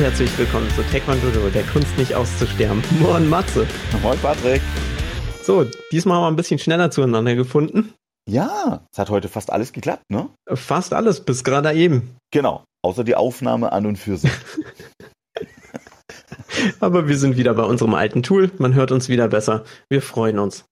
herzlich willkommen zu Taekwondo, der Kunst nicht auszusterben. Moin Matze. Moin Patrick. So, diesmal haben wir ein bisschen schneller zueinander gefunden. Ja, es hat heute fast alles geklappt, ne? Fast alles, bis gerade eben. Genau, außer die Aufnahme an und für sich. Aber wir sind wieder bei unserem alten Tool. Man hört uns wieder besser. Wir freuen uns.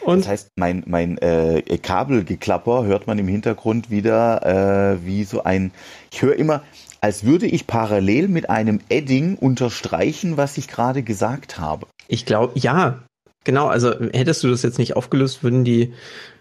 Und das heißt, mein, mein äh, Kabelgeklapper hört man im Hintergrund wieder äh, wie so ein. Ich höre immer, als würde ich parallel mit einem Edding unterstreichen, was ich gerade gesagt habe. Ich glaube, ja. Genau, also hättest du das jetzt nicht aufgelöst, würden die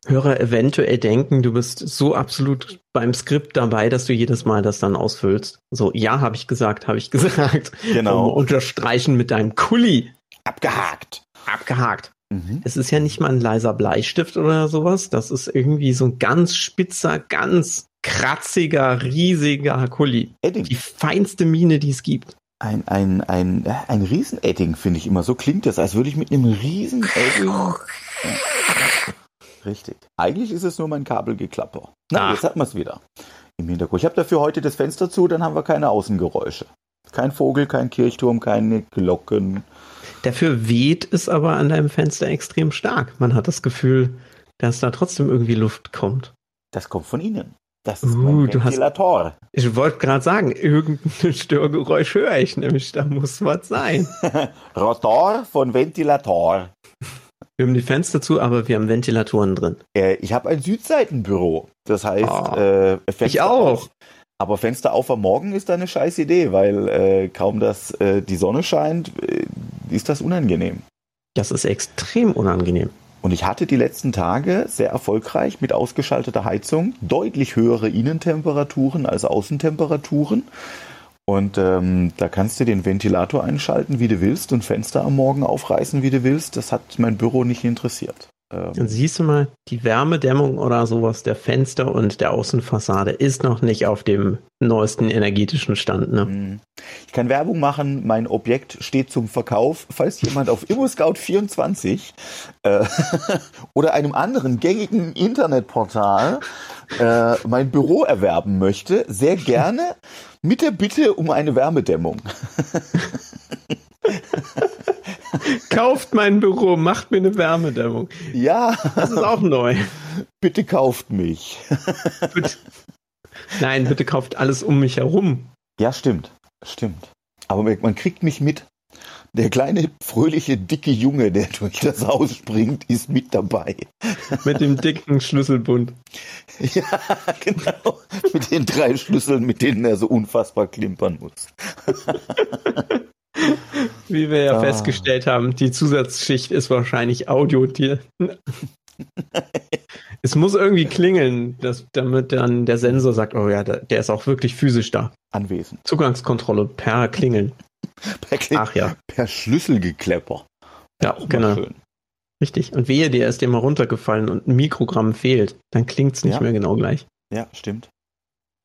Hörer eventuell denken, du bist so absolut beim Skript dabei, dass du jedes Mal das dann ausfüllst. So, ja, habe ich gesagt, habe ich gesagt. Genau. Um, unterstreichen mit deinem Kuli. Abgehakt. Abgehakt. Mhm. Es ist ja nicht mal ein leiser Bleistift oder sowas. Das ist irgendwie so ein ganz spitzer, ganz kratziger, riesiger Kuli. Edding. Die feinste Mine, die es gibt. Ein, ein, ein, ein Riesenedding, finde ich immer. So klingt das, als würde ich mit einem Riesenedding. Richtig. Eigentlich ist es nur mein Kabelgeklapper. Na, Ach. jetzt hat man es wieder im Hintergrund. Ich habe dafür heute das Fenster zu, dann haben wir keine Außengeräusche. Kein Vogel, kein Kirchturm, keine Glocken. Dafür weht es aber an deinem Fenster extrem stark. Man hat das Gefühl, dass da trotzdem irgendwie Luft kommt. Das kommt von Ihnen. Das ist uh, mein Ventilator. Hast, ich wollte gerade sagen, irgendein Störgeräusch höre ich, nämlich da muss was sein. Rotor von Ventilator. Wir haben die Fenster zu, aber wir haben Ventilatoren drin. Äh, ich habe ein Südseitenbüro. Das heißt, oh, äh, ich auch. Auf. Aber Fenster auf am Morgen ist da eine scheiß Idee, weil äh, kaum dass äh, die Sonne scheint, äh, ist das unangenehm. Das ist extrem unangenehm. Und ich hatte die letzten Tage sehr erfolgreich mit ausgeschalteter Heizung deutlich höhere Innentemperaturen als Außentemperaturen. Und ähm, da kannst du den Ventilator einschalten, wie du willst, und Fenster am Morgen aufreißen, wie du willst. Das hat mein Büro nicht interessiert. Ähm, siehst du mal, die Wärmedämmung oder sowas der Fenster und der Außenfassade ist noch nicht auf dem neuesten energetischen Stand. Ne? Mhm. Ich kann Werbung machen, mein Objekt steht zum Verkauf. Falls jemand auf ImmoScout24 äh, oder einem anderen gängigen Internetportal äh, mein Büro erwerben möchte, sehr gerne mit der Bitte um eine Wärmedämmung. kauft mein Büro, macht mir eine Wärmedämmung. Ja. Das ist auch neu. Bitte kauft mich. Bitte. Nein, bitte kauft alles um mich herum. Ja, stimmt. Stimmt. Aber man kriegt mich mit. Der kleine, fröhliche, dicke Junge, der durch das Haus springt, ist mit dabei. Mit dem dicken Schlüsselbund. Ja, genau. Mit den drei Schlüsseln, mit denen er so unfassbar klimpern muss. Wie wir ja ah. festgestellt haben, die Zusatzschicht ist wahrscheinlich Audio. es muss irgendwie klingeln, dass, damit dann der Sensor sagt, oh ja, der, der ist auch wirklich physisch da. Anwesend. Zugangskontrolle per Klingeln. per Kling Ach ja. Per Schlüsselgeklepper. Ja, genau. Schön. Richtig. Und wehe, der ist dir mal runtergefallen und ein Mikrogramm fehlt, dann klingt es nicht ja. mehr genau gleich. Ja, stimmt.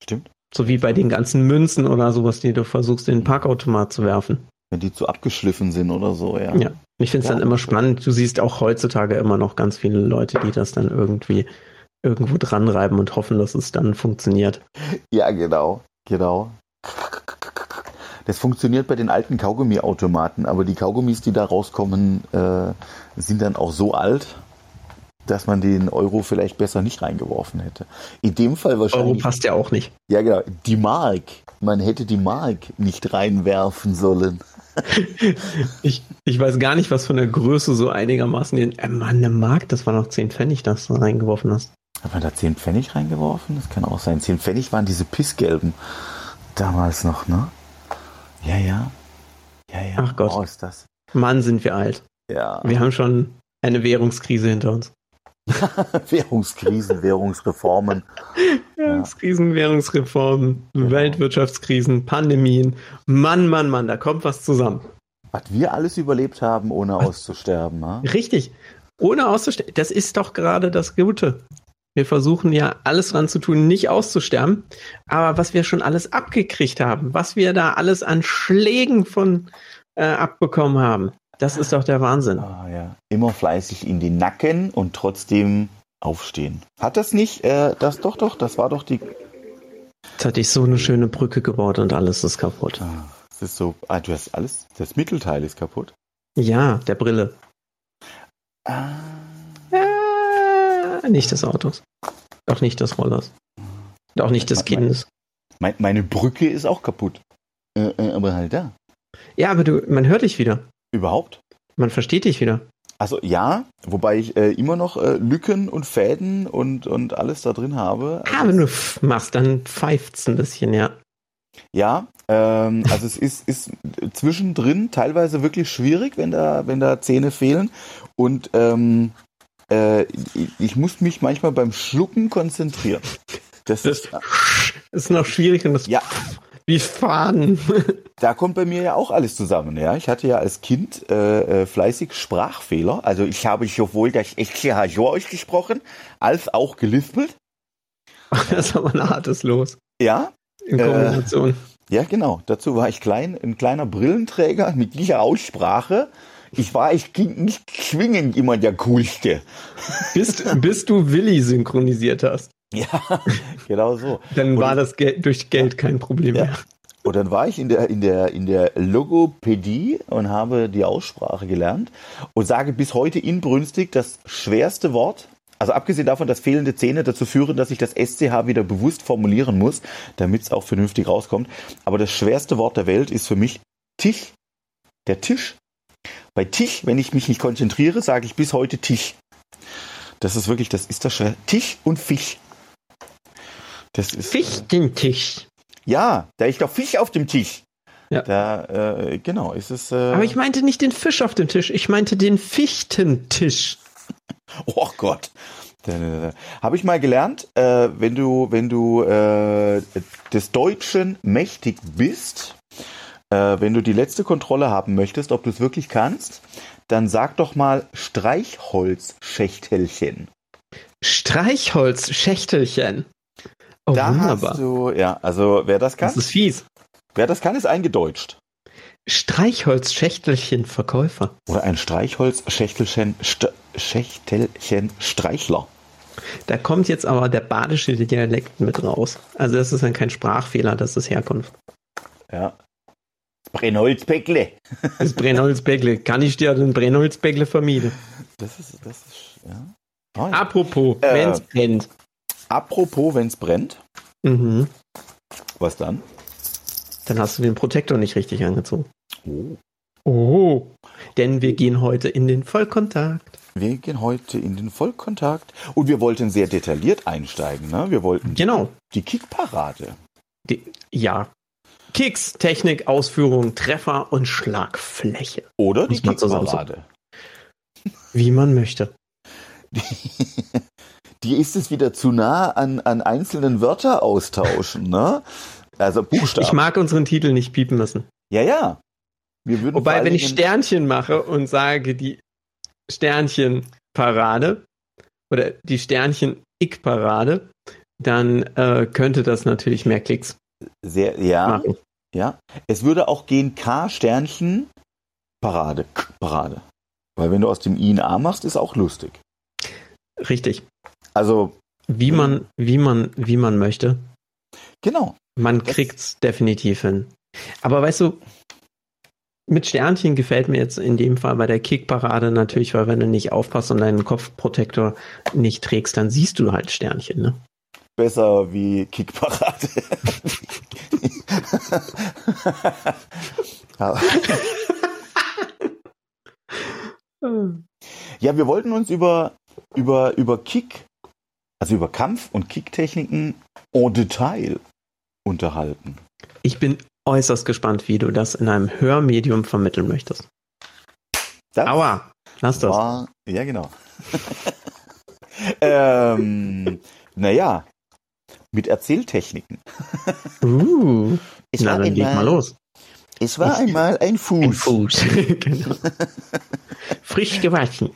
Stimmt. So wie bei den ganzen Münzen oder sowas, die du versuchst, in den Parkautomat zu werfen. Wenn die zu abgeschliffen sind oder so, ja. Ja, ich finde es ja. dann immer spannend. Du siehst auch heutzutage immer noch ganz viele Leute, die das dann irgendwie irgendwo dran reiben und hoffen, dass es dann funktioniert. Ja, genau, genau. Das funktioniert bei den alten Kaugummiautomaten, aber die Kaugummis, die da rauskommen, äh, sind dann auch so alt, dass man den Euro vielleicht besser nicht reingeworfen hätte. In dem Fall wahrscheinlich. Euro passt ja auch nicht. Ja, genau. Die Mark. Man hätte die Mark nicht reinwerfen sollen. ich, ich weiß gar nicht, was von der Größe so einigermaßen den. Äh, Mann, eine Mark, das war noch 10 Pfennig, das du reingeworfen hast. Hat man da 10 Pfennig reingeworfen? Das kann auch sein. 10 Pfennig waren diese Pissgelben damals noch, ne? Ja, ja. Ja, ja. Ach Gott. Oh, ist das. Mann, sind wir alt. Ja. Wir haben schon eine Währungskrise hinter uns. Währungskrisen, Währungsreformen. Währungskrisen, ja. Währungsreformen, genau. Weltwirtschaftskrisen, Pandemien. Mann, Mann, Mann, da kommt was zusammen. Was wir alles überlebt haben, ohne auszusterben. Ha? Richtig. Ohne auszusterben. Das ist doch gerade das Gute. Wir versuchen ja alles dran zu tun, nicht auszusterben. Aber was wir schon alles abgekriegt haben, was wir da alles an Schlägen von äh, abbekommen haben, das ist doch der Wahnsinn. Ah, ja. Immer fleißig in den Nacken und trotzdem aufstehen. Hat das nicht, äh, das doch, doch, das war doch die. Jetzt hatte ich so eine schöne Brücke gebaut und alles ist kaputt. Ah, Das ist so, ah, du hast alles, das Mittelteil ist kaputt. Ja, der Brille. Ah. Ah, nicht des Autos. Auch nicht des Rollers. Und auch nicht des. Kindes. Mein, meine Brücke ist auch kaputt. Äh, äh, aber halt da. Ja, aber du, man hört dich wieder. Überhaupt? Man versteht dich wieder. Also ja, wobei ich äh, immer noch äh, Lücken und Fäden und, und alles da drin habe. Ah, wenn du machst, dann pfeift's ein bisschen, ja. Ja, ähm, also es ist, ist zwischendrin teilweise wirklich schwierig, wenn da, wenn da Zähne fehlen. Und ähm, äh, ich, ich muss mich manchmal beim Schlucken konzentrieren. Das, Das ist, ist noch schwierig und das Ja. Wie Faden. da kommt bei mir ja auch alles zusammen. Ja, ich hatte ja als Kind äh, äh, fleißig Sprachfehler. Also ich habe sowohl das SCH ausgesprochen als auch gelispelt. Das ist aber ein hartes Los. Ja, In Äh, Kombination. Ja, genau. Dazu war ich klein, ein kleiner Brillenträger mit dieser Aussprache. Ich war als Kind nicht zwingend immer der Coolste. bis, bis du Willi synchronisiert hast. Ja, genau so. Dann Und- war das Geld, durch Geld kein Problem Ja. mehr. Und dann war ich in der, in der, in der Logopädie und habe die Aussprache gelernt und sage bis heute inbrünstig das schwerste Wort. Also abgesehen davon, dass fehlende Zähne dazu führen, dass ich das SCH wieder bewusst formulieren muss, damit es auch vernünftig rauskommt. Aber das schwerste Wort der Welt ist für mich Tisch. Der Tisch. Bei Tisch, wenn ich mich nicht konzentriere, sage ich bis heute Tisch. Das ist wirklich, das ist das schwer. Tisch und Fisch. Das ist, Fichtentisch. ja, da ist doch Fisch auf dem Tisch. Ja. Da, äh, genau, ist es. Äh, Aber ich meinte nicht den Fisch auf dem Tisch, ich meinte den Fichtentisch. oh Gott. Habe ich mal gelernt, äh, wenn du, wenn du äh, des Deutschen mächtig bist, äh, wenn du die letzte Kontrolle haben möchtest, ob du es wirklich kannst, dann sag doch mal Streichholzschächtelchen. Streichholzschächtelchen. Oh, da wunderbar. hast du, ja, also wer das kann, Das ist fies. wer das kann, ist eingedeutscht. Streichholzschächtelchen Verkäufer. Oder ein Streichholzschächtelchen, St Schächtelchen Streichler. Da kommt jetzt aber der badische Dialekt mit raus. Also das ist dann kein Sprachfehler, das ist Herkunft. Ja. Brennholzbäckle. Das Brennholzbäckle. Kann ich dir den Brennholzbäckle vermieten? Das ist, das ist, ja. Ah, ja. Apropos, Äh. wenn's brennt. Apropos, wenn es brennt, Mhm. was dann? Dann hast du den Protektor nicht richtig angezogen. Oh. Oh. Denn wir gehen heute in den Vollkontakt. Wir gehen heute in den Vollkontakt und wir wollten sehr detailliert einsteigen. Ne? Wir wollten Genau. die Kickparade. Die, ja. Kicks, Technik, Ausführung, Treffer und Schlagfläche. Oder die Kickparade. Wie man möchte. Die ist es wieder zu nah an, an einzelnen Wörter austauschen. Ne? Also Buchstaben. Ich mag unseren Titel nicht piepen müssen. ja, ja. Wir würden Wobei, wenn ich Sternchen mache und sage die Sternchen-Parade oder die Sternchen-Ick-Parade, dann äh, könnte das natürlich mehr Klicks sehr, ja, machen. ja. Es würde auch gehen K Sternchen Parade, K Parade. Weil wenn du aus dem I ein A machst, ist auch lustig. Richtig. Also, Wie man, wie man, wie man möchte. genau. Man Das- kriegt's definitiv hin. Aber weißt du, mit Sternchen gefällt mir jetzt in dem Fall bei der Kickparade natürlich, weil wenn du nicht aufpasst und deinen Kopfprotektor nicht trägst, dann siehst du halt Sternchen, ne? Besser wie Kickparade. Ja. Ja, wir wollten uns über, über, über Kick, also über Kampf- und Kicktechniken en Detail unterhalten. Ich bin äußerst gespannt, wie du das in einem Hörmedium vermitteln möchtest. Das Aua, lass das. war, ja, genau. ähm, naja, mit Erzähltechniken. Uh, Es na, dann leg mal los. Es war einmal ein Fuß. Ein Fuß. genau. Frisch gewaschen.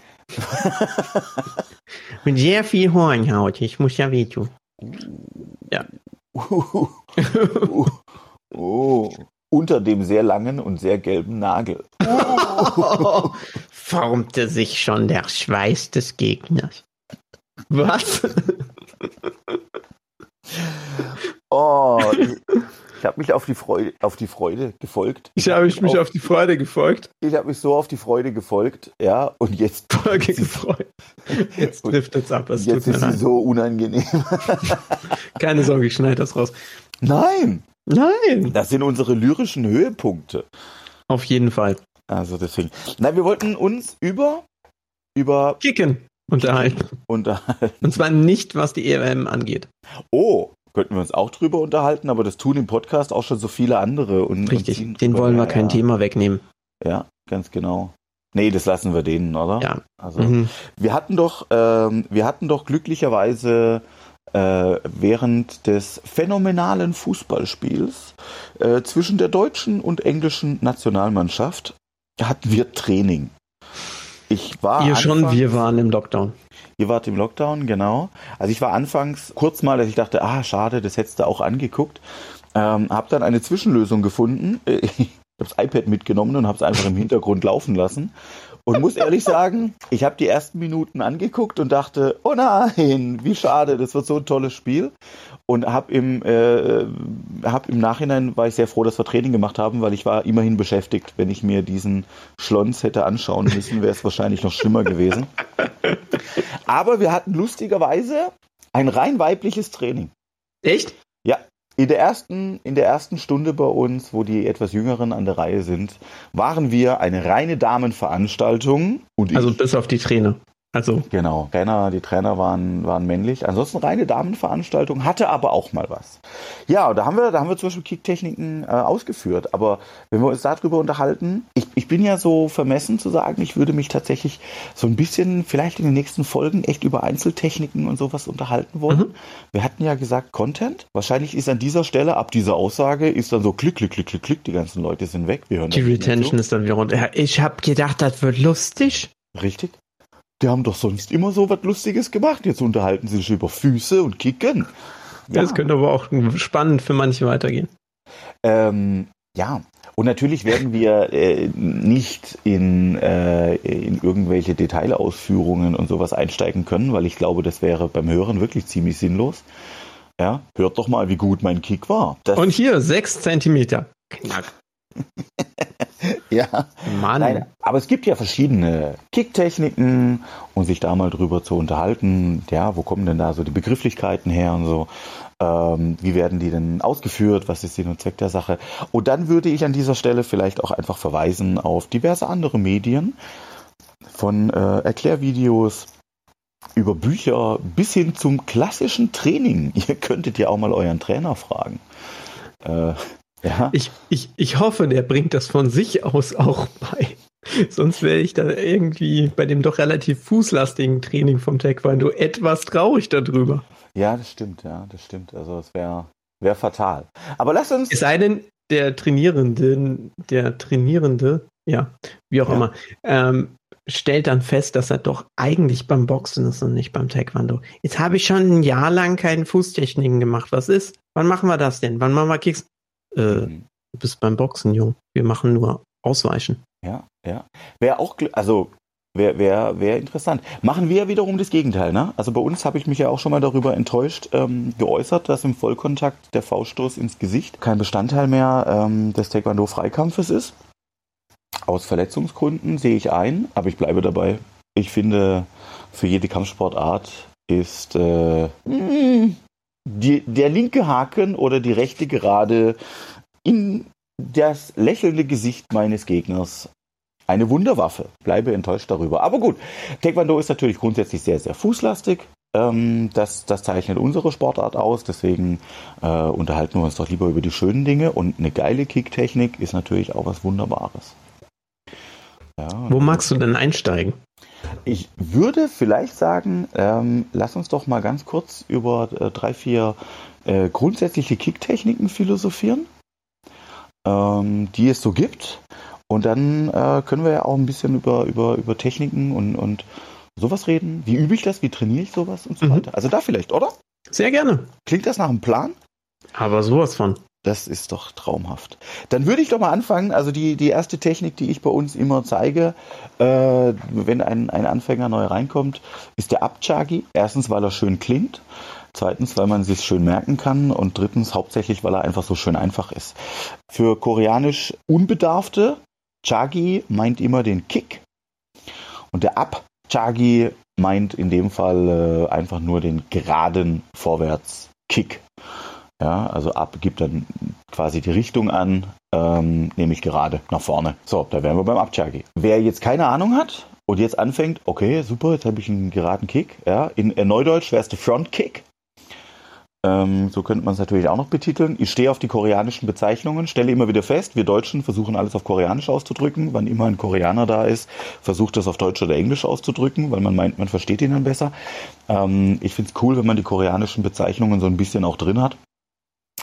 Mit sehr viel Hornhaut. Ich muss ja wehtun. oh, oh, unter dem sehr langen und sehr gelben Nagel. Formte sich schon der Schweiß des Gegners. Was? Oh, Ich habe mich auf die Freude, auf die Freude gefolgt. Ich habe mich auf, auf die Freude gefolgt. Ich habe mich so auf die Freude gefolgt, ja, und jetzt Folge gefreut. Jetzt trifft es ab. Es jetzt ist sie so unangenehm. Keine Sorge, ich schneide das raus. Nein. Nein. Das sind unsere lyrischen Höhepunkte. Auf jeden Fall. Also deswegen. Nein, wir wollten uns über über Kicken unterhalten. Unterhalten. Und zwar nicht, was die EWM angeht. Oh, könnten wir uns auch drüber unterhalten, aber das tun im Podcast auch schon so viele andere. Und, Richtig, und den wollen wir ja, kein Thema wegnehmen. Ja, ganz genau. Nee, das lassen wir denen, oder? Ja. Also mhm. wir hatten doch, ähm, wir hatten doch glücklicherweise äh, während des phänomenalen Fußballspiels äh, zwischen der deutschen und englischen Nationalmannschaft hatten wir Training. Ich war. Ihr schon, wir waren im Lockdown. Ihr wart im Lockdown, genau. Also ich war anfangs kurz mal, dass ich dachte, ah, schade, das hättest du auch angeguckt. Ähm, hab dann eine Zwischenlösung gefunden. Ich habe das iPad mitgenommen und habe es einfach im Hintergrund laufen lassen. Und muss ehrlich sagen, ich habe die ersten Minuten angeguckt und dachte, oh nein, wie schade, das wird so ein tolles Spiel. Und habe im, äh, hab im Nachhinein, war ich sehr froh, dass wir Training gemacht haben, weil ich war immerhin beschäftigt. Wenn ich mir diesen Schlons hätte anschauen müssen, wäre es wahrscheinlich noch schlimmer gewesen. Aber wir hatten lustigerweise ein rein weibliches Training. Echt? Ja, in der ersten, in der ersten Stunde bei uns, wo die etwas Jüngeren an der Reihe sind, waren wir eine reine Damenveranstaltung. Und also bis auf die Trainer. Also. Genau, Trainer, die Trainer waren, waren männlich. Ansonsten reine Damenveranstaltung, hatte aber auch mal was. Ja, da haben wir, da haben wir zum Beispiel Kicktechniken äh, ausgeführt. Aber wenn wir uns darüber unterhalten, ich, ich bin ja so vermessen zu sagen, ich würde mich tatsächlich so ein bisschen vielleicht in den nächsten Folgen echt über Einzeltechniken und sowas unterhalten wollen. Mhm. Wir hatten ja gesagt Content. Wahrscheinlich ist an dieser Stelle, ab dieser Aussage, ist dann so klick, klick, klick, klick, klick, die ganzen Leute sind weg. Wir hören die Retention ist dann wieder runter. Ich habe gedacht, das wird lustig. Richtig die haben doch sonst immer so was Lustiges gemacht. Jetzt unterhalten sie sich über Füße und Kicken. Ja. Das könnte aber auch spannend für manche weitergehen. Ähm, ja, und natürlich werden wir äh, nicht in, äh, in irgendwelche Detailausführungen und sowas einsteigen können, weil ich glaube, das wäre beim Hören wirklich ziemlich sinnlos. Ja, hört doch mal, wie gut mein Kick war. Das und hier sechs Zentimeter. Knack. ja. Mann. Nein, aber es gibt ja verschiedene Kicktechniken und sich da mal drüber zu unterhalten, ja, wo kommen denn da so die Begrifflichkeiten her und so. Ähm, wie werden die denn ausgeführt? Was ist Sinn und Zweck der Sache? Und dann würde ich an dieser Stelle vielleicht auch einfach verweisen auf diverse andere Medien von äh, Erklärvideos über Bücher bis hin zum klassischen Training. Ihr könntet ja auch mal euren Trainer fragen. Äh, ja. Ich, ich, ich hoffe, der bringt das von sich aus auch bei. Sonst wäre ich da irgendwie bei dem doch relativ fußlastigen Training vom Taekwondo etwas traurig darüber. Ja, das stimmt, ja, das stimmt. Also es wäre wär fatal. Aber lass uns. Es sei denn, der Trainierende, der Trainierende, ja, wie auch ja. immer, ähm, stellt dann fest, dass er doch eigentlich beim Boxen ist und nicht beim Taekwondo. Jetzt habe ich schon ein Jahr lang keine Fußtechniken gemacht. Was ist? Wann machen wir das denn? Wann machen wir Kicks? Äh, mhm. Du bist beim Boxen, Jung. Wir machen nur Ausweichen. Ja, ja. Wäre auch, also Wäre wär, wär interessant. Machen wir wiederum das Gegenteil, ne? Also bei uns habe ich mich ja auch schon mal darüber enttäuscht ähm, geäußert, dass im Vollkontakt der Fauststoß ins Gesicht kein Bestandteil mehr ähm, des Taekwondo-Freikampfes ist. Aus Verletzungsgründen sehe ich ein, aber ich bleibe dabei. Ich finde, für jede Kampfsportart ist äh, die, der linke Haken oder die rechte Gerade in das lächelnde Gesicht meines Gegners eine Wunderwaffe. Bleibe enttäuscht darüber. Aber gut, Taekwondo ist natürlich grundsätzlich sehr, sehr fußlastig. Ähm, das, das zeichnet unsere Sportart aus. Deswegen äh, unterhalten wir uns doch lieber über die schönen Dinge. Und eine geile Kicktechnik ist natürlich auch was Wunderbares. Ja, Wo magst du denn einsteigen? Ich würde vielleicht sagen, ähm, lass uns doch mal ganz kurz über äh, drei, vier äh, grundsätzliche Kicktechniken philosophieren, ähm, die es so gibt. Und dann äh, können wir ja auch ein bisschen über, über, über Techniken und, und sowas reden. Wie übe ich das? Wie trainiere ich sowas und so mhm. weiter? Also da vielleicht, oder? Sehr gerne. Klingt das nach einem Plan? Aber sowas von. Das ist doch traumhaft. Dann würde ich doch mal anfangen. Also die, die erste Technik, die ich bei uns immer zeige, äh, wenn ein, ein Anfänger neu reinkommt, ist der Abchagi. Erstens, weil er schön klingt. Zweitens, weil man sich schön merken kann. Und drittens, hauptsächlich, weil er einfach so schön einfach ist. Für koreanisch Unbedarfte, Chagi meint immer den Kick. Und der Ab Chagi meint in dem Fall äh, einfach nur den geraden Vorwärts-Kick. Ja, also ab gibt dann quasi die Richtung an, ähm, nämlich gerade nach vorne. So, da wären wir beim Abchagi. Wer jetzt keine Ahnung hat und jetzt anfängt, okay, super, jetzt habe ich einen geraden Kick. Ja, in, in Neudeutsch wäre es der Front Kick. Ähm, so könnte man es natürlich auch noch betiteln. Ich stehe auf die koreanischen Bezeichnungen, stelle immer wieder fest, wir Deutschen versuchen alles auf Koreanisch auszudrücken. Wann immer ein Koreaner da ist, versucht das auf Deutsch oder Englisch auszudrücken, weil man meint, man versteht ihn dann besser. Ähm, ich finde es cool, wenn man die koreanischen Bezeichnungen so ein bisschen auch drin hat.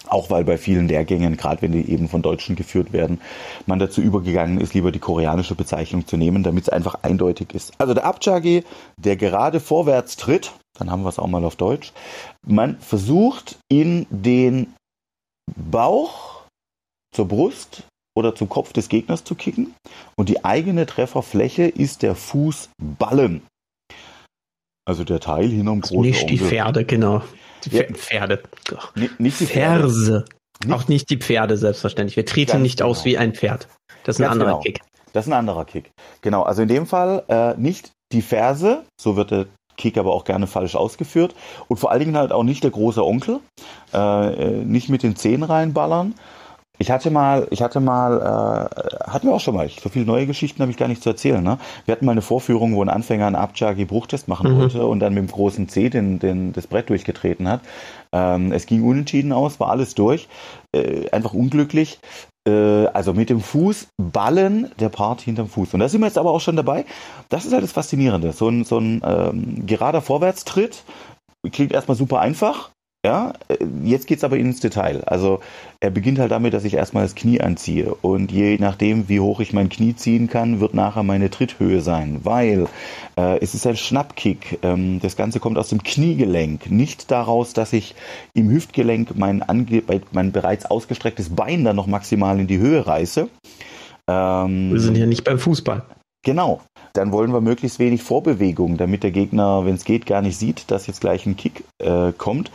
Auch weil bei vielen Lehrgängen, gerade wenn die eben von Deutschen geführt werden, man dazu übergegangen ist, lieber die koreanische Bezeichnung zu nehmen, damit es einfach eindeutig ist. Also der Abchage, der gerade vorwärts tritt, dann haben wir es auch mal auf Deutsch. Man versucht in den Bauch, zur Brust oder zum Kopf des Gegners zu kicken und die eigene Trefferfläche ist der Fußballen. Also der Teil hinterm großen Nicht die Pferde, genau. Die ja. Pferde. Nicht, nicht die Ferse. Nicht? Auch nicht die Pferde, selbstverständlich. Wir treten Ganz nicht genau. aus wie ein Pferd. Das ist ein Ganz anderer genau. Kick. Das ist ein anderer Kick. Genau, also in dem Fall äh, nicht die Ferse, so wird der Kick aber auch gerne falsch ausgeführt. Und vor allen Dingen halt auch nicht der große Onkel, äh, äh nicht mit den Zehen reinballern. Ich hatte mal, ich hatte mal, äh, hatten wir auch schon mal, so viele neue Geschichten habe ich gar nicht zu erzählen. Ne? Wir hatten mal eine Vorführung, wo ein Anfänger einen Abjagi-Bruchtest machen mhm. wollte und dann mit dem großen C den, den, das Brett durchgetreten hat. Ähm, es ging unentschieden aus, war alles durch. Äh, einfach unglücklich äh, also mit dem Fuß ballen, der Part hinterm Fuß. Und da sind wir jetzt aber auch schon dabei. Das ist halt das Faszinierende. So ein, so ein ähm, gerader Vorwärtstritt klingt erstmal super einfach. Ja, äh, jetzt geht's aber ins Detail. Also er beginnt halt damit, dass ich erstmal das Knie anziehe. Und je nachdem, wie hoch ich mein Knie ziehen kann, wird nachher meine Tritthöhe sein. Weil äh, es ist ein Schnappkick. Ähm, das Ganze kommt aus dem Kniegelenk. Nicht daraus, dass ich im Hüftgelenk mein, ange mein bereits ausgestrecktes Bein dann noch maximal in die Höhe reiße. Ähm, Wir sind ja nicht beim Fußball. Genau. Dann wollen wir möglichst wenig Vorbewegung, damit der Gegner, wenn es geht, gar nicht sieht, dass jetzt gleich ein Kick äh, kommt.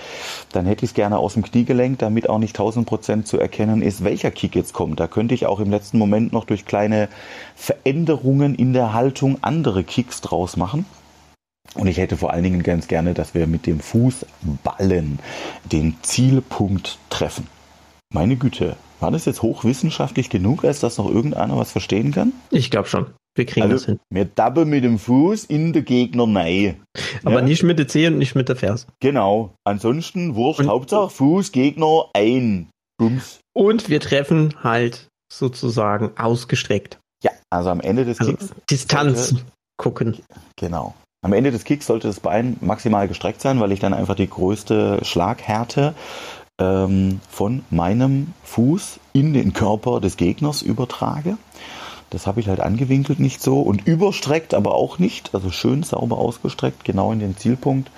Dann hätte ich es gerne aus dem Kniegelenk, damit auch nicht 1000 Prozent zu erkennen ist, welcher Kick jetzt kommt. Da könnte ich auch im letzten Moment noch durch kleine Veränderungen in der Haltung andere Kicks draus machen. Und ich hätte vor allen Dingen ganz gerne, dass wir mit dem Fußballen den Zielpunkt treffen. Meine Güte, war das jetzt hochwissenschaftlich genug, als dass noch irgendeiner was verstehen kann? Ich glaube schon. Wir kriegen also, das hin. Wir dappen mit dem Fuß in den Gegner rein. Aber ja? nicht mit der Zehe und nicht mit der Ferse. Genau. Ansonsten Wurst, und, Hauptsache Fuß, Gegner ein. Bums. Und wir treffen halt sozusagen ausgestreckt. Ja, also am Ende des also Kicks. Distanz sollte, gucken. Genau. Am Ende des Kicks sollte das Bein maximal gestreckt sein, weil ich dann einfach die größte Schlaghärte ähm, von meinem Fuß in den Körper des Gegners übertrage. Das habe ich halt angewinkelt nicht so und überstreckt aber auch nicht. Also schön sauber ausgestreckt, genau in den Zielpunkt.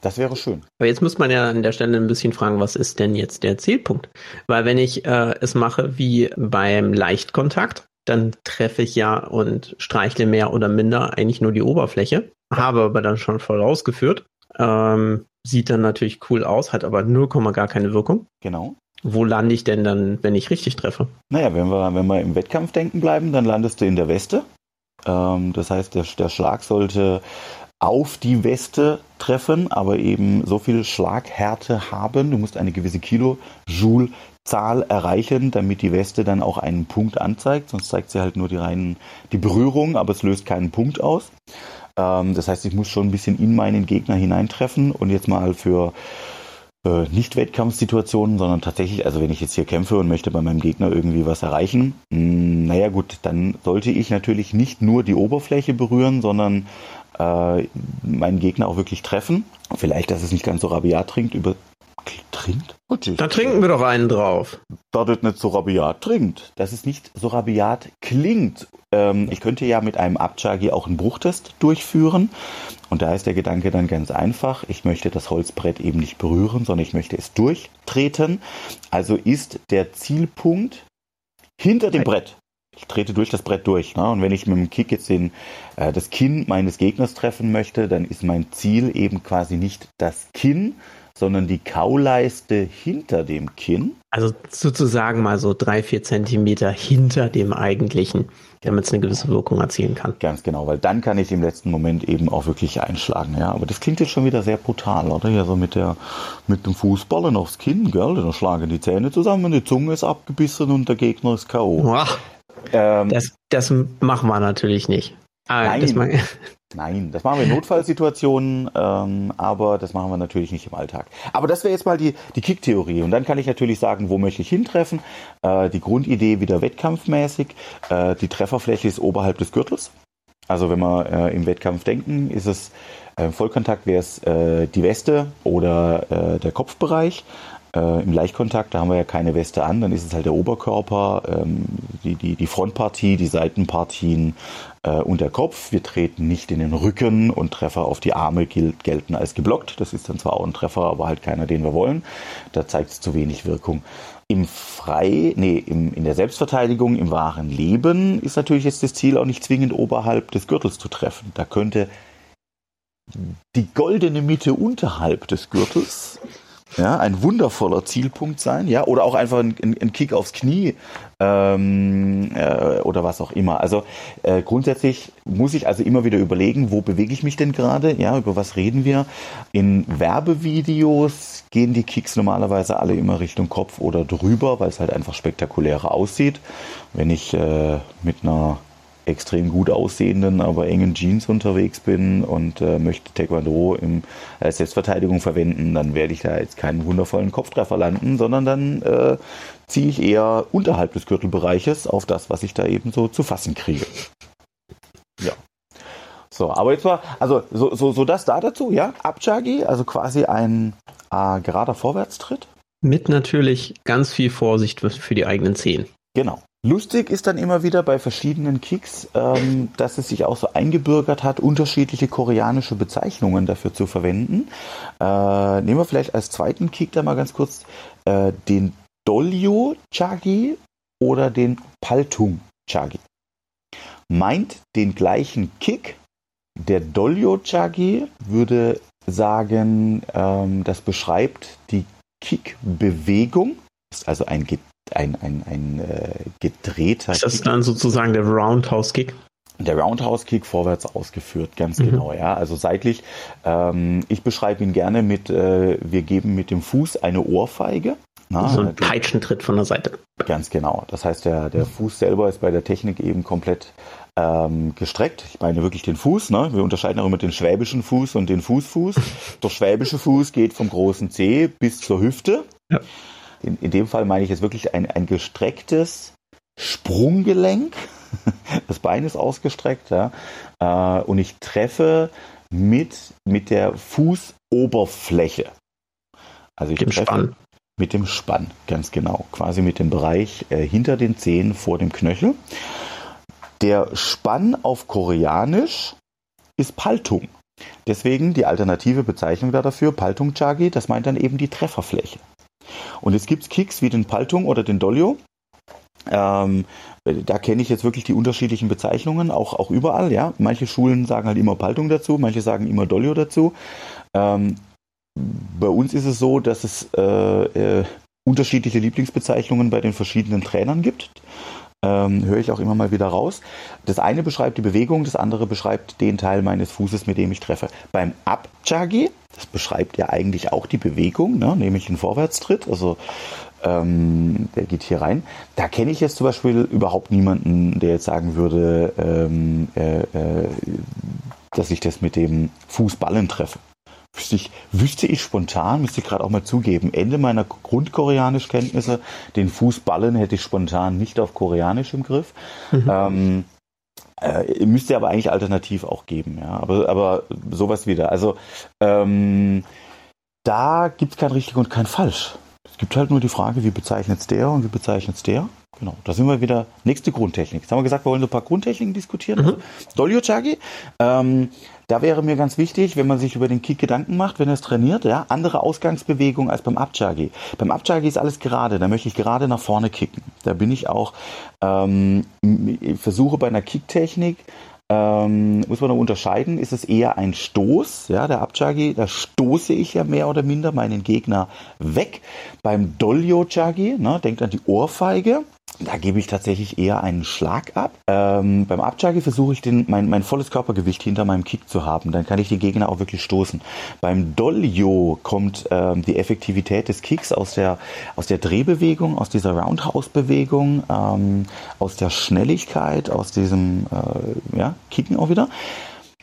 Das wäre schön. Aber jetzt muss man ja an der Stelle ein bisschen fragen, was ist denn jetzt der Zielpunkt? Weil wenn ich äh, es mache wie beim Leichtkontakt, dann treffe ich ja und streichle mehr oder minder eigentlich nur die Oberfläche, habe aber dann schon voll ausgeführt. Ähm, sieht dann natürlich cool aus, hat aber 0, gar keine Wirkung. Genau. Wo lande ich denn dann, wenn ich richtig treffe? Naja, wenn wir, wenn wir im Wettkampfdenken bleiben, dann landest du in der Weste. Ähm, das heißt, der, der Schlag sollte auf die Weste treffen, aber eben so viel Schlaghärte haben. Du musst eine gewisse Kilojoule-Zahl erreichen, damit die Weste dann auch einen Punkt anzeigt. Sonst zeigt sie halt nur die reinen, die Berührung, aber es löst keinen Punkt aus. Ähm, das heißt, ich muss schon ein bisschen in meinen Gegner hineintreffen und jetzt mal für äh, nicht Wettkampfsituationen, sondern tatsächlich, also wenn ich jetzt hier kämpfe und möchte bei meinem Gegner irgendwie was erreichen, mh, hm, naja gut, dann sollte ich natürlich nicht nur die Oberfläche berühren, sondern äh, meinen Gegner auch wirklich treffen. Vielleicht, dass es nicht ganz so rabiat trinkt, über trinkt? Da trinken wir doch einen drauf. Da das nicht so rabiat trinkt. Dass es nicht so rabiat klingt. Ähm, ich könnte ja mit einem Abchagi auch einen Bruchtest durchführen. Und da ist der Gedanke dann ganz einfach. Ich möchte das Holzbrett eben nicht berühren, sondern ich möchte es durchtreten. Also ist der Zielpunkt hinter dem Brett. Ich trete durch das Brett durch. Ne? Und wenn ich mit dem Kick jetzt den, äh, das Kinn meines Gegners treffen möchte, dann ist mein Ziel eben quasi nicht das Kinn, sondern die Kauleiste hinter dem Kinn. Also sozusagen mal so drei, vier Zentimeter hinter dem eigentlichen, damit es eine gewisse Wirkung erzielen kann. Ganz genau, weil dann kann ich im letzten Moment eben auch wirklich einschlagen. Ja, aber das klingt jetzt schon wieder sehr brutal, oder? Ja, so mit der, mit dem Fußballen aufs Kinn, gell? Dann schlagen die Zähne zusammen, die Zunge ist abgebissen und der Gegner ist K.O. Ähm, das, das machen wir natürlich nicht. Ah, Nein. Das Nein, das machen wir in Notfallsituationen, ähm, aber das machen wir natürlich nicht im Alltag. Aber das wäre jetzt mal die, die Kick-Theorie. Und dann kann ich natürlich sagen, wo möchte ich hintreffen? Äh, die Grundidee wieder wettkampfmäßig. Äh, die Trefferfläche ist oberhalb des Gürtels. Also wenn wir äh, im Wettkampf denken, ist es äh, Vollkontakt wäre es äh, die Weste oder äh, der Kopfbereich. Äh, Im Leichtkontakt, da haben wir ja keine Weste an, dann ist es halt der Oberkörper, ähm, die, die, die Frontpartie, die Seitenpartien äh, und der Kopf. Wir treten nicht in den Rücken und Treffer auf die Arme gilt, gelten als geblockt. Das ist dann zwar auch ein Treffer, aber halt keiner, den wir wollen. Da zeigt es zu wenig Wirkung. Im Frei, nee, im, in der Selbstverteidigung, im wahren Leben ist natürlich jetzt das Ziel auch nicht zwingend oberhalb des Gürtels zu treffen. Da könnte die goldene Mitte unterhalb des Gürtels ja, ein wundervoller Zielpunkt sein, ja, oder auch einfach ein, ein Kick aufs Knie ähm, äh, oder was auch immer. Also äh, grundsätzlich muss ich also immer wieder überlegen, wo bewege ich mich denn gerade, ja, über was reden wir. In Werbevideos gehen die Kicks normalerweise alle immer Richtung Kopf oder drüber, weil es halt einfach spektakulärer aussieht. Wenn ich äh, mit einer extrem gut aussehenden, aber engen Jeans unterwegs bin und äh, möchte Taekwondo im, als Selbstverteidigung verwenden, dann werde ich da jetzt keinen wundervollen Kopftreffer landen, sondern dann äh, ziehe ich eher unterhalb des Gürtelbereiches auf das, was ich da eben so zu fassen kriege. Ja. So, aber jetzt mal, also so, so, so das da dazu, ja, Abjagi, also quasi ein äh, gerader Vorwärtstritt. Mit natürlich ganz viel Vorsicht für die eigenen Zehen. Genau. Lustig ist dann immer wieder bei verschiedenen Kicks, ähm, dass es sich auch so eingebürgert hat, unterschiedliche koreanische Bezeichnungen dafür zu verwenden. Äh, nehmen wir vielleicht als zweiten Kick da mal ganz kurz äh, den Dolyo Chagi oder den Paltung Chagi. Meint den gleichen Kick. Der Dolyo Chagi würde sagen, ähm, das beschreibt die Kickbewegung, ist also ein ein, ein, ein äh, gedrehter. Ist das dann sozusagen der Roundhouse Kick? Der Roundhouse Kick vorwärts ausgeführt, ganz mhm. genau, ja. Also seitlich. Ähm, ich beschreibe ihn gerne mit, äh, wir geben mit dem Fuß eine Ohrfeige. Na, so ein Peitschentritt von der Seite. Ganz genau. Das heißt, der, der Fuß selber ist bei der Technik eben komplett ähm, gestreckt. Ich meine wirklich den Fuß. Ne? Wir unterscheiden auch immer den schwäbischen Fuß und den Fußfuß. Der schwäbische Fuß geht vom großen Zeh bis zur Hüfte. Ja. In, in dem Fall meine ich jetzt wirklich ein, ein gestrecktes Sprunggelenk. Das Bein ist ausgestreckt, ja. Äh, und ich treffe mit, mit der Fußoberfläche. Also ich dem treffe Spann. mit dem Spann, ganz genau. Quasi mit dem Bereich äh, hinter den Zehen vor dem Knöchel. Der Spann auf Koreanisch ist Paltung. Deswegen die alternative Bezeichnung dafür, Paltung Chagi, das meint dann eben die Trefferfläche. Und jetzt gibt es Kicks wie den Paltung oder den Dolio. Ähm, da kenne ich jetzt wirklich die unterschiedlichen Bezeichnungen, auch, auch überall, ja. Manche Schulen sagen halt immer Paltung dazu, manche sagen immer Dolio dazu. Ähm, bei uns ist es so, dass es äh, äh, unterschiedliche Lieblingsbezeichnungen bei den verschiedenen Trainern gibt. Ähm, höre ich auch immer mal wieder raus. Das eine beschreibt die Bewegung, das andere beschreibt den Teil meines Fußes, mit dem ich treffe. Beim Abjagi, das beschreibt ja eigentlich auch die Bewegung, ne, nämlich den Vorwärtstritt, also ähm, der geht hier rein. Da kenne ich jetzt zum Beispiel überhaupt niemanden, der jetzt sagen würde, ähm, äh, äh, dass ich das mit dem Fußballen treffe. Wüsste ich, wüsste ich spontan, müsste ich gerade auch mal zugeben, Ende meiner Grundkoreanischkenntnisse, den Fußballen hätte ich spontan nicht auf Koreanisch im Griff. Mhm. Ähm, äh, müsste aber eigentlich alternativ auch geben, ja. Aber, aber sowas wieder. Also ähm, da gibt es kein richtig und kein falsch. Es gibt halt nur die Frage, wie bezeichnet es der und wie bezeichnet es der. Genau, da sind wir wieder. Nächste Grundtechnik. Jetzt haben wir gesagt, wir wollen so ein paar Grundtechniken diskutieren. Mhm. Also, Dolyochagi. Ähm, da wäre mir ganz wichtig, wenn man sich über den Kick Gedanken macht, wenn er es trainiert, ja, andere Ausgangsbewegung als beim Abchagi. Beim Abchagi ist alles gerade, da möchte ich gerade nach vorne kicken. Da bin ich auch, ähm, ich versuche bei einer Kicktechnik ähm, muss man noch unterscheiden, ist es eher ein Stoß, ja, der Abjagi, da stoße ich ja mehr oder minder meinen Gegner weg. Beim Dolio Jagi, ne, denkt an die Ohrfeige, da gebe ich tatsächlich eher einen Schlag ab. Ähm, beim Abjagi versuche ich den, mein, mein volles Körpergewicht hinter meinem Kick zu haben. Dann kann ich den Gegner auch wirklich stoßen. Beim Dolio kommt ähm, die Effektivität des Kicks aus der, aus der Drehbewegung, aus dieser Roundhouse-Bewegung, ähm, aus der Schnelligkeit, aus diesem äh, ja, Kicken auch wieder.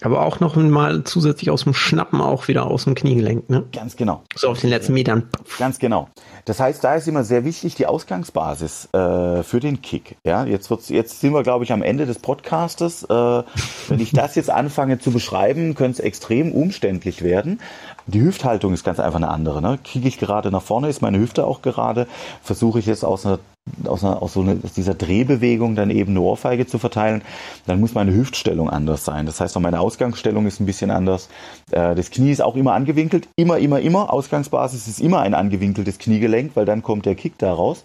Aber auch noch mal zusätzlich aus dem Schnappen auch wieder aus dem Kniegelenk, ne? Ganz genau. So auf den letzten Metern. Ganz genau. Das heißt, da ist immer sehr wichtig die Ausgangsbasis äh, für den Kick. Ja, jetzt wird's, jetzt sind wir, glaube ich, am Ende des Podcastes. Äh, wenn ich das jetzt anfange zu beschreiben, könnte es extrem umständlich werden. Die Hüfthaltung ist ganz einfach eine andere. Ne? Kriege ich gerade nach vorne, ist meine Hüfte auch gerade, versuche ich jetzt aus einer aus, einer, aus, so einer, aus dieser Drehbewegung dann eben eine Ohrfeige zu verteilen, dann muss meine Hüftstellung anders sein. Das heißt, auch meine Ausgangsstellung ist ein bisschen anders. Äh, das Knie ist auch immer angewinkelt. Immer, immer, immer. Ausgangsbasis ist immer ein angewinkeltes Kniegelenk, weil dann kommt der Kick da raus.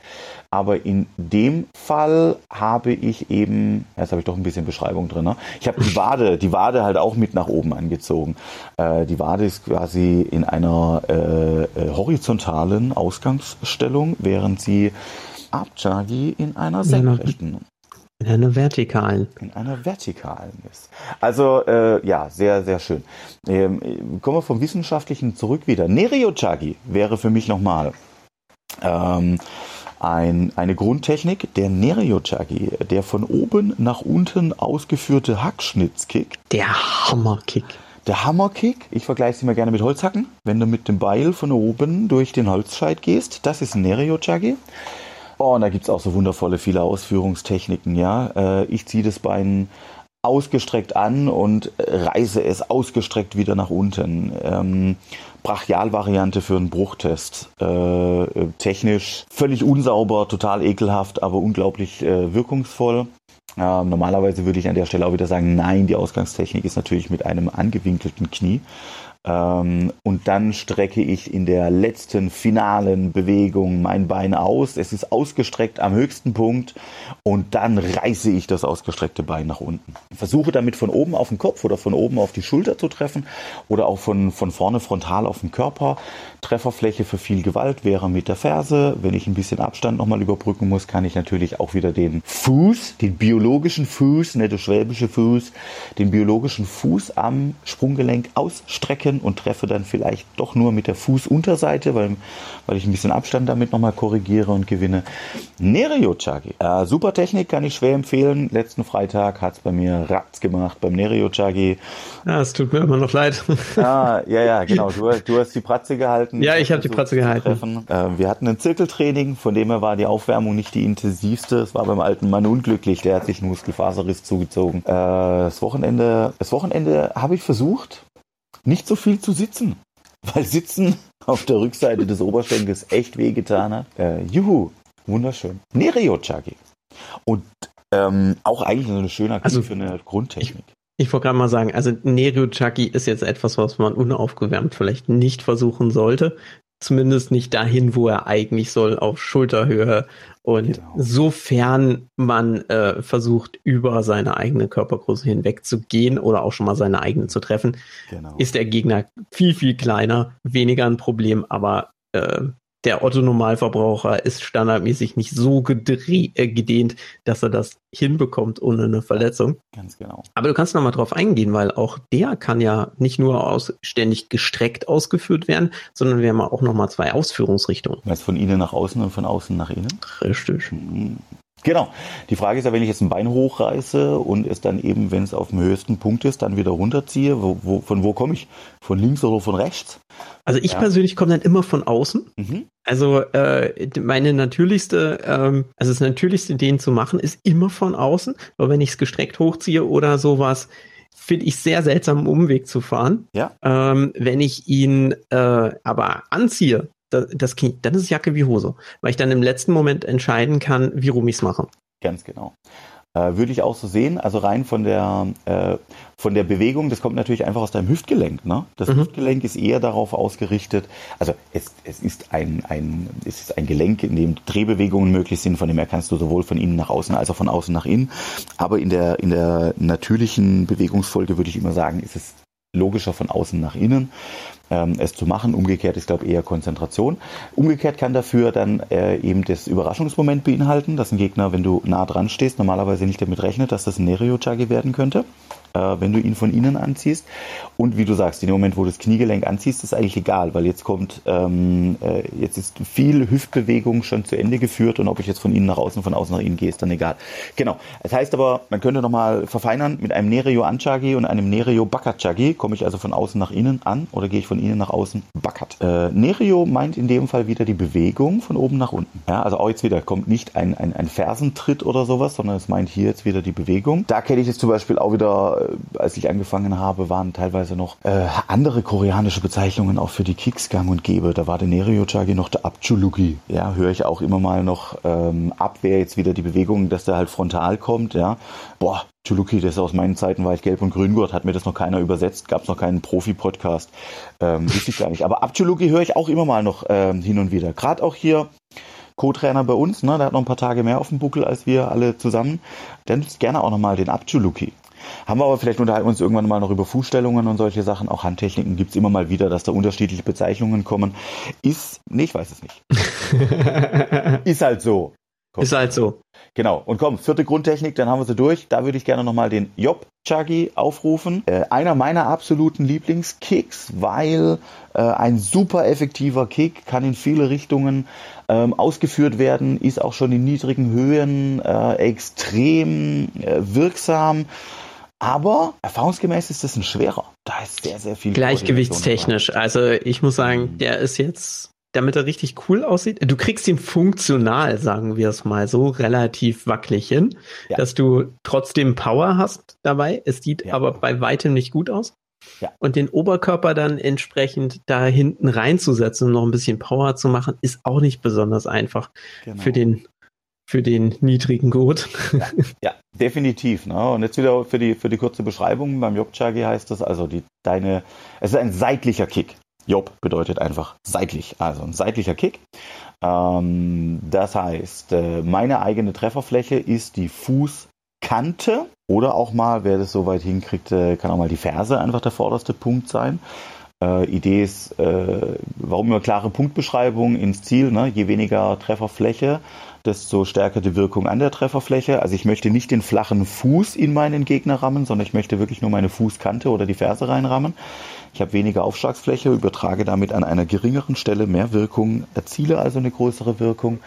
Aber in dem Fall habe ich eben, jetzt habe ich doch ein bisschen Beschreibung drin. Ne? Ich habe die Wade, die Wade halt auch mit nach oben angezogen. Äh, die Wade ist quasi in einer äh, äh horizontalen Ausgangsstellung, während sie Abjagi in einer senkrechten. In einer vertikalen. In einer vertikalen ist. Also äh, ja, sehr, sehr schön. Ähm, kommen wir vom Wissenschaftlichen zurück wieder. Neryojagi wäre für mich nochmal ähm, ein, eine Grundtechnik, der Neryojagi, der von oben nach unten ausgeführte Hackschnitzkick. Der Hammerkick. Der Hammerkick, ich vergleiche sie mal gerne mit Holzhacken. Wenn du mit dem Beil von oben durch den Holzscheit gehst, das ist Neryojagi. Oh, und da gibt's auch so wundervolle viele Ausführungstechniken, ja. Äh, ich ziehe das Bein ausgestreckt an und reiße es ausgestreckt wieder nach unten. Ähm, Brachialvariante für einen Bruchtest. Äh, technisch völlig unsauber, total ekelhaft, aber unglaublich äh, wirkungsvoll. Äh, normalerweise würde ich an der Stelle auch wieder sagen, nein, die Ausgangstechnik ist natürlich mit einem angewinkelten Knie. Ähm, und dann strecke ich in der letzten finalen Bewegung mein Bein aus. Es ist ausgestreckt am höchsten Punkt und dann reiße ich das ausgestreckte Bein nach unten. Versuche damit von oben auf den Kopf oder von oben auf die Schulter zu treffen oder auch von, von vorne frontal auf den Körper. Trefferfläche für viel Gewalt wäre mit der Ferse. Wenn ich ein bisschen Abstand nochmal überbrücken muss, kann ich natürlich auch wieder den Fuß, den biologischen Fuß, nicht der schwäbische Fuß, den biologischen Fuß am Sprunggelenk ausstrecken Rücken und treffe dann vielleicht doch nur mit der Fußunterseite, weil, weil ich ein bisschen Abstand damit nochmal korrigiere und gewinne. Nereo-Chagi. Äh, super Technik, kann ich schwer empfehlen. Letzten Freitag hat es bei mir Ratz gemacht beim Nereo-Chagi. Ja, es tut mir immer noch leid. Ah, ja, ja, genau. Du, du hast die Pratze gehalten. Ja, ich habe die Pratze gehalten. Äh, wir hatten ein Zirkeltraining, von dem her war die Aufwärmung nicht die intensivste. Es war beim alten Mann unglücklich, der hat sich einen Muskelfaserriss zugezogen. Äh, das Wochenende, das Wochenende habe ich versucht, nicht so viel zu sitzen, weil Sitzen auf der Rückseite des Oberschenkels echt wehgetan hat. Äh, juhu, wunderschön. Nereo-Chagi. Und ähm, auch eigentlich so eine schöne Aktion also, für eine Grundtechnik. Ich, ich wollte gerade mal sagen, also Nereo-Chagi ist jetzt etwas, was man unaufgewärmt vielleicht nicht versuchen sollte zumindest nicht dahin, wo er eigentlich soll, auf Schulterhöhe. Und genau. sofern man äh, versucht, über seine eigene Körpergröße hinweg zu gehen oder auch schon mal seine eigene zu treffen, genau. ist der Gegner viel, viel kleiner, weniger ein Problem, aber äh, der Otto-Normalverbraucher ist standardmäßig nicht so äh, gedehnt, dass er das hinbekommt ohne eine Verletzung. Ganz genau. Aber du kannst noch mal drauf eingehen, weil auch der kann ja nicht nur aus, ständig gestreckt ausgeführt werden, sondern wir haben auch noch mal zwei Ausführungsrichtungen. Was von innen nach außen und von außen nach innen? Richtig. Mhm. Genau. Die Frage ist ja, wenn ich jetzt ein Bein hochreiße und es dann eben, wenn es auf dem höchsten Punkt ist, dann wieder runterziehe, wo, wo, von wo komme ich? Von links oder von rechts? Also ich ja. persönlich komme dann immer von außen. Mhm. Also äh, meine natürlichste, ähm, also das natürlichste, den zu machen, ist immer von außen. Aber wenn ich es gestreckt hochziehe oder sowas, finde ich sehr seltsam, einen Umweg zu fahren. Ja. Ähm, wenn ich ihn äh, aber anziehe, das, das Knie, dann ist es Jacke wie Hose, weil ich dann im letzten Moment entscheiden kann, wie rum ich es mache. Ganz genau. Äh, würde ich auch so sehen. Also rein von der, äh, von der Bewegung, das kommt natürlich einfach aus deinem Hüftgelenk. Ne? Das mhm. Hüftgelenk ist eher darauf ausgerichtet, also es, es, ist ein, ein, es ist ein Gelenk, in dem Drehbewegungen möglich sind, von dem her kannst du sowohl von innen nach außen als auch von außen nach innen. Aber in der, in der natürlichen Bewegungsfolge würde ich immer sagen, ist es logischer von außen nach innen ähm, es zu machen. Umgekehrt ist, glaube ich, eher Konzentration. Umgekehrt kann dafür dann äh, eben das Überraschungsmoment beinhalten, dass ein Gegner, wenn du nah dran stehst, normalerweise nicht damit rechnet, dass das ein Nereo-Chagi werden könnte wenn du ihn von innen anziehst. Und wie du sagst, in dem Moment, wo du das Kniegelenk anziehst, ist eigentlich egal, weil jetzt kommt, ähm, äh, jetzt ist viel Hüftbewegung schon zu Ende geführt und ob ich jetzt von innen nach außen, von außen nach innen gehe, ist dann egal. Genau. Das heißt aber, man könnte nochmal verfeinern, mit einem Nereo Anchagi und einem Nereo Bakachagi komme ich also von außen nach innen an oder gehe ich von innen nach außen Bakat. Äh, Nereo meint in dem Fall wieder die Bewegung von oben nach unten. Ja, also auch jetzt wieder kommt nicht ein, ein, ein Fersentritt oder sowas, sondern es meint hier jetzt wieder die Bewegung. Da kenne ich jetzt zum Beispiel auch wieder äh, als ich angefangen habe, waren teilweise noch äh, andere koreanische Bezeichnungen auch für die Kicks gang und gäbe. Da war der Neryochagi noch der Abchulugi. Ja, höre ich auch immer mal noch ähm, Abwehr jetzt wieder die Bewegung, dass der halt frontal kommt. Ja, boah, Chuluki, das ist aus meinen Zeiten war ich gelb und grüngurt, hat mir das noch keiner übersetzt, gab es noch keinen Profi-Podcast, ähm, wusste ich gar nicht. Aber Abchuluki höre ich auch immer mal noch ähm, hin und wieder. Gerade auch hier Co-Trainer bei uns, ne, der hat noch ein paar Tage mehr auf dem Buckel als wir alle zusammen. Nutzt gerne auch nochmal den Abchuluki. Haben wir aber vielleicht unterhalten uns irgendwann mal noch über Fußstellungen und solche Sachen. Auch Handtechniken gibt es immer mal wieder, dass da unterschiedliche Bezeichnungen kommen. Ist, nee, ich weiß es nicht. ist halt so. Komm. Ist halt so. Genau. Und komm, vierte Grundtechnik, dann haben wir sie durch. Da würde ich gerne nochmal den Job Chuggy aufrufen. Äh, einer meiner absoluten Lieblingskicks, weil äh, ein super effektiver Kick kann in viele Richtungen ähm, ausgeführt werden, ist auch schon in niedrigen Höhen äh, extrem äh, wirksam. Aber erfahrungsgemäß ist das ein schwerer. Da ist sehr, sehr viel. Gleichgewichtstechnisch. Also ich muss sagen, mhm. der ist jetzt, damit er richtig cool aussieht. Du kriegst ihn funktional, sagen wir es mal so, relativ wackelig hin, ja. dass du trotzdem Power hast dabei. Es sieht ja. aber bei weitem nicht gut aus. Ja. Und den Oberkörper dann entsprechend da hinten reinzusetzen und noch ein bisschen Power zu machen, ist auch nicht besonders einfach genau. für den für den niedrigen Gurt. Ja, ja, definitiv. Ne? Und jetzt wieder für die, für die kurze Beschreibung. Beim Job-Chagi heißt das also, die, deine, es ist ein seitlicher Kick. Job bedeutet einfach seitlich, also ein seitlicher Kick. Ähm, das heißt, äh, meine eigene Trefferfläche ist die Fußkante oder auch mal, wer das so weit hinkriegt, äh, kann auch mal die Ferse einfach der vorderste Punkt sein. Äh, Idee ist, äh, warum immer klare Punktbeschreibung ins Ziel, ne? je weniger Trefferfläche, desto stärker die Wirkung an der Trefferfläche. Also ich möchte nicht den flachen Fuß in meinen Gegner rammen, sondern ich möchte wirklich nur meine Fußkante oder die Ferse reinrammen. Ich habe weniger Aufschlagsfläche, übertrage damit an einer geringeren Stelle mehr Wirkung, erziele also eine größere Wirkung.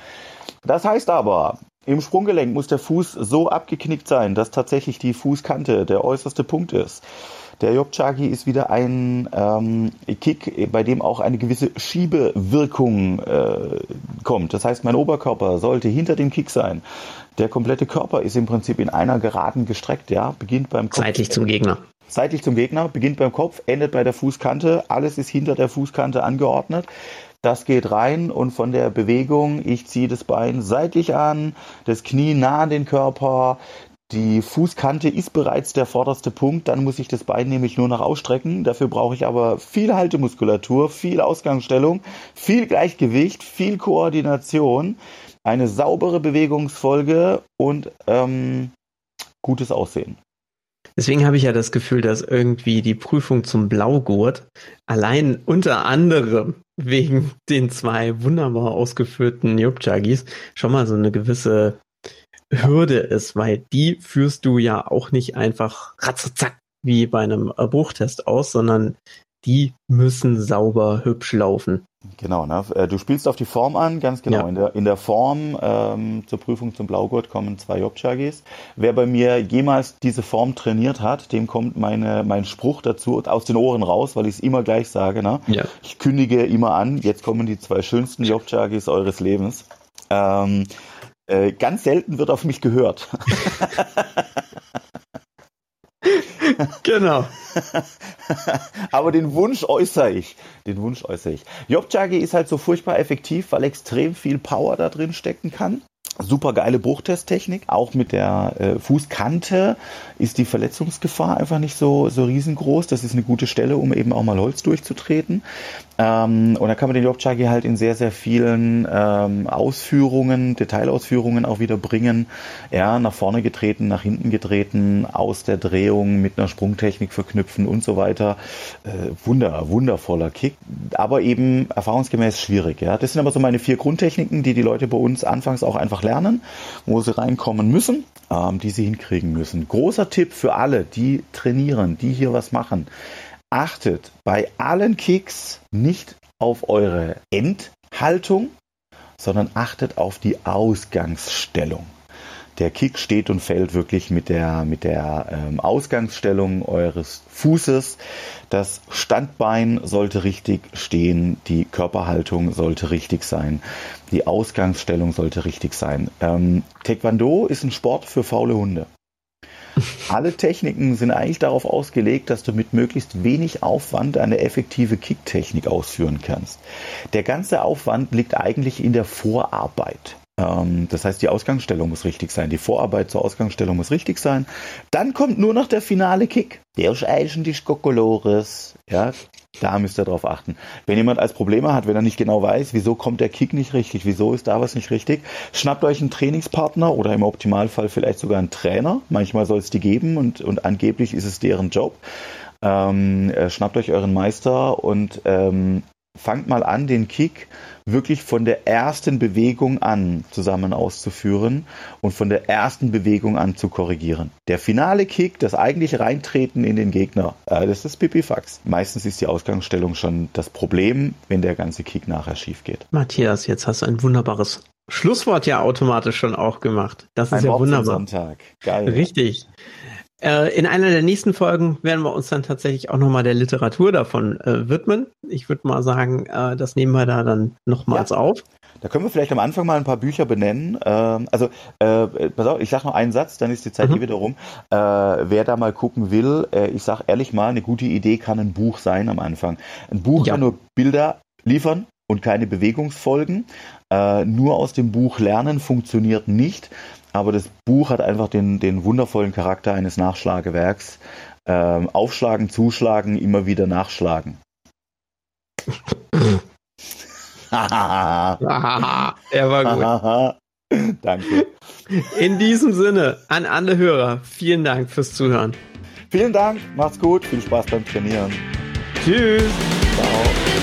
Das heißt aber, im Sprunggelenk muss der Fuß so abgeknickt sein, dass tatsächlich die Fußkante der äußerste Punkt ist. Der Jobchagi ist wieder ein ähm, Kick, bei dem auch eine gewisse Schiebewirkung äh, kommt. Das heißt, mein Oberkörper sollte hinter dem Kick sein. Der komplette Körper ist im Prinzip in einer Geraden gestreckt, ja, beginnt beim Kopf. Seitlich zum Gegner. Seitlich zum Gegner, beginnt beim Kopf, endet bei der Fußkante. Alles ist hinter der Fußkante angeordnet. Das geht rein und von der Bewegung, ich ziehe das Bein seitlich an, das Knie nah an den Körper, die Fußkante ist bereits der vorderste Punkt, dann muss ich das Bein nämlich nur noch ausstrecken. Dafür brauche ich aber viel Haltemuskulatur, viel Ausgangsstellung, viel Gleichgewicht, viel Koordination, eine saubere Bewegungsfolge und ähm, gutes Aussehen. Deswegen habe ich ja das Gefühl, dass irgendwie die Prüfung zum Blaugurt allein unter anderem wegen den zwei wunderbar ausgeführten Jobjagis schon mal so eine gewisse Hürde ist, weil die führst du ja auch nicht einfach ratzack wie bei einem Bruchtest aus, sondern die müssen sauber hübsch laufen. Genau, ne? Äh, du spielst auf die Form an, ganz genau. Ja. In, der, in der Form ähm, zur Prüfung zum Blaugurt kommen zwei Jobchagis. Wer bei mir jemals diese Form trainiert hat, dem kommt meine, mein Spruch dazu aus den Ohren raus, weil ich es immer gleich sage. Ne? Ja. Ich kündige immer an, jetzt kommen die zwei schönsten Jobchagis eures Lebens. Ähm, äh, ganz selten wird auf mich gehört. genau. Aber den Wunsch äußere ich. Den Wunsch äußere ich. Jobjagi ist halt so furchtbar effektiv, weil extrem viel Power da drin stecken kann. Super geile Bruchtesttechnik. Auch mit der äh, Fußkante ist die Verletzungsgefahr einfach nicht so, so riesengroß. Das ist eine gute Stelle, um eben auch mal Holz durchzutreten. Ähm, und da kann man den Jobchagi halt in sehr, sehr vielen ähm, Ausführungen, Detailausführungen auch wieder bringen. Ja, nach vorne getreten, nach hinten getreten, aus der Drehung mit einer Sprungtechnik verknüpfen und so weiter. Äh, wunder, wundervoller Kick. Aber eben erfahrungsgemäß schwierig. Ja, das sind aber so meine vier Grundtechniken, die die Leute bei uns anfangs auch einfach lernen, wo sie reinkommen müssen, ähm, die sie hinkriegen müssen. Großer Tipp für alle, die trainieren, die hier was machen. Achtet bei allen Kicks nicht auf eure Endhaltung, sondern achtet auf die Ausgangsstellung der Kick steht und fällt wirklich mit der, mit der ähm, Ausgangsstellung eures Fußes. Das Standbein sollte richtig stehen, die Körperhaltung sollte richtig sein, die Ausgangsstellung sollte richtig sein. Ähm, Taekwondo ist ein Sport für faule Hunde. Alle Techniken sind eigentlich darauf ausgelegt, dass du mit möglichst wenig Aufwand eine effektive Kicktechnik ausführen kannst. Der ganze Aufwand liegt eigentlich in der Vorarbeit. Ähm, das heißt, die Ausgangsstellung muss richtig sein, die Vorarbeit zur Ausgangsstellung muss richtig sein. Dann kommt nur noch der finale Kick. Der ist eigentlich Kokolores. Ja, da müsst ihr drauf achten. Wenn jemand als Probleme hat, wenn er nicht genau weiß, wieso kommt der Kick nicht richtig, wieso ist da was nicht richtig, schnappt euch einen Trainingspartner oder im Optimalfall vielleicht sogar einen Trainer. Manchmal soll es die geben und, und angeblich ist es deren Job. Ähm, äh, schnappt euch euren Meister und ähm, fangt mal an, den Kick wirklich von der ersten Bewegung an zusammen auszuführen und von der ersten Bewegung an zu korrigieren. Der finale Kick, das eigentliche Reintreten in den Gegner, äh, das ist Pipifax. Meistens ist die Ausgangsstellung schon das Problem, wenn der ganze Kick nachher schief geht. Matthias, jetzt hast du ein wunderbares Schlusswort ja automatisch schon auch gemacht. Das ist ein ja wunderbar. Sonntag. Geil. Richtig. Äh, in einer der nächsten Folgen werden wir uns dann tatsächlich auch nochmal der Literatur davon äh, widmen. Ich würde mal sagen, äh, das nehmen wir da dann nochmals ja. auf. Da können wir vielleicht am Anfang mal ein paar Bücher benennen. Ähm, also, äh, pass auf, ich sage noch einen Satz, dann ist die Zeit mhm. eh wieder rum. Äh, wer da mal gucken will, äh, ich sage ehrlich mal, eine gute Idee kann ein Buch sein am Anfang. Ein Buch ja. kann nur Bilder liefern und keine Bewegungsfolgen. Äh, nur aus dem Buch lernen funktioniert nicht. Aber das Buch hat einfach den, den wundervollen Charakter eines Nachschlagewerks. Ähm, aufschlagen, zuschlagen, immer wieder nachschlagen. er war gut. Danke. In diesem Sinne, an alle Hörer, vielen Dank fürs Zuhören. Vielen Dank, macht's gut, viel Spaß beim Trainieren. Tschüss. Ciao.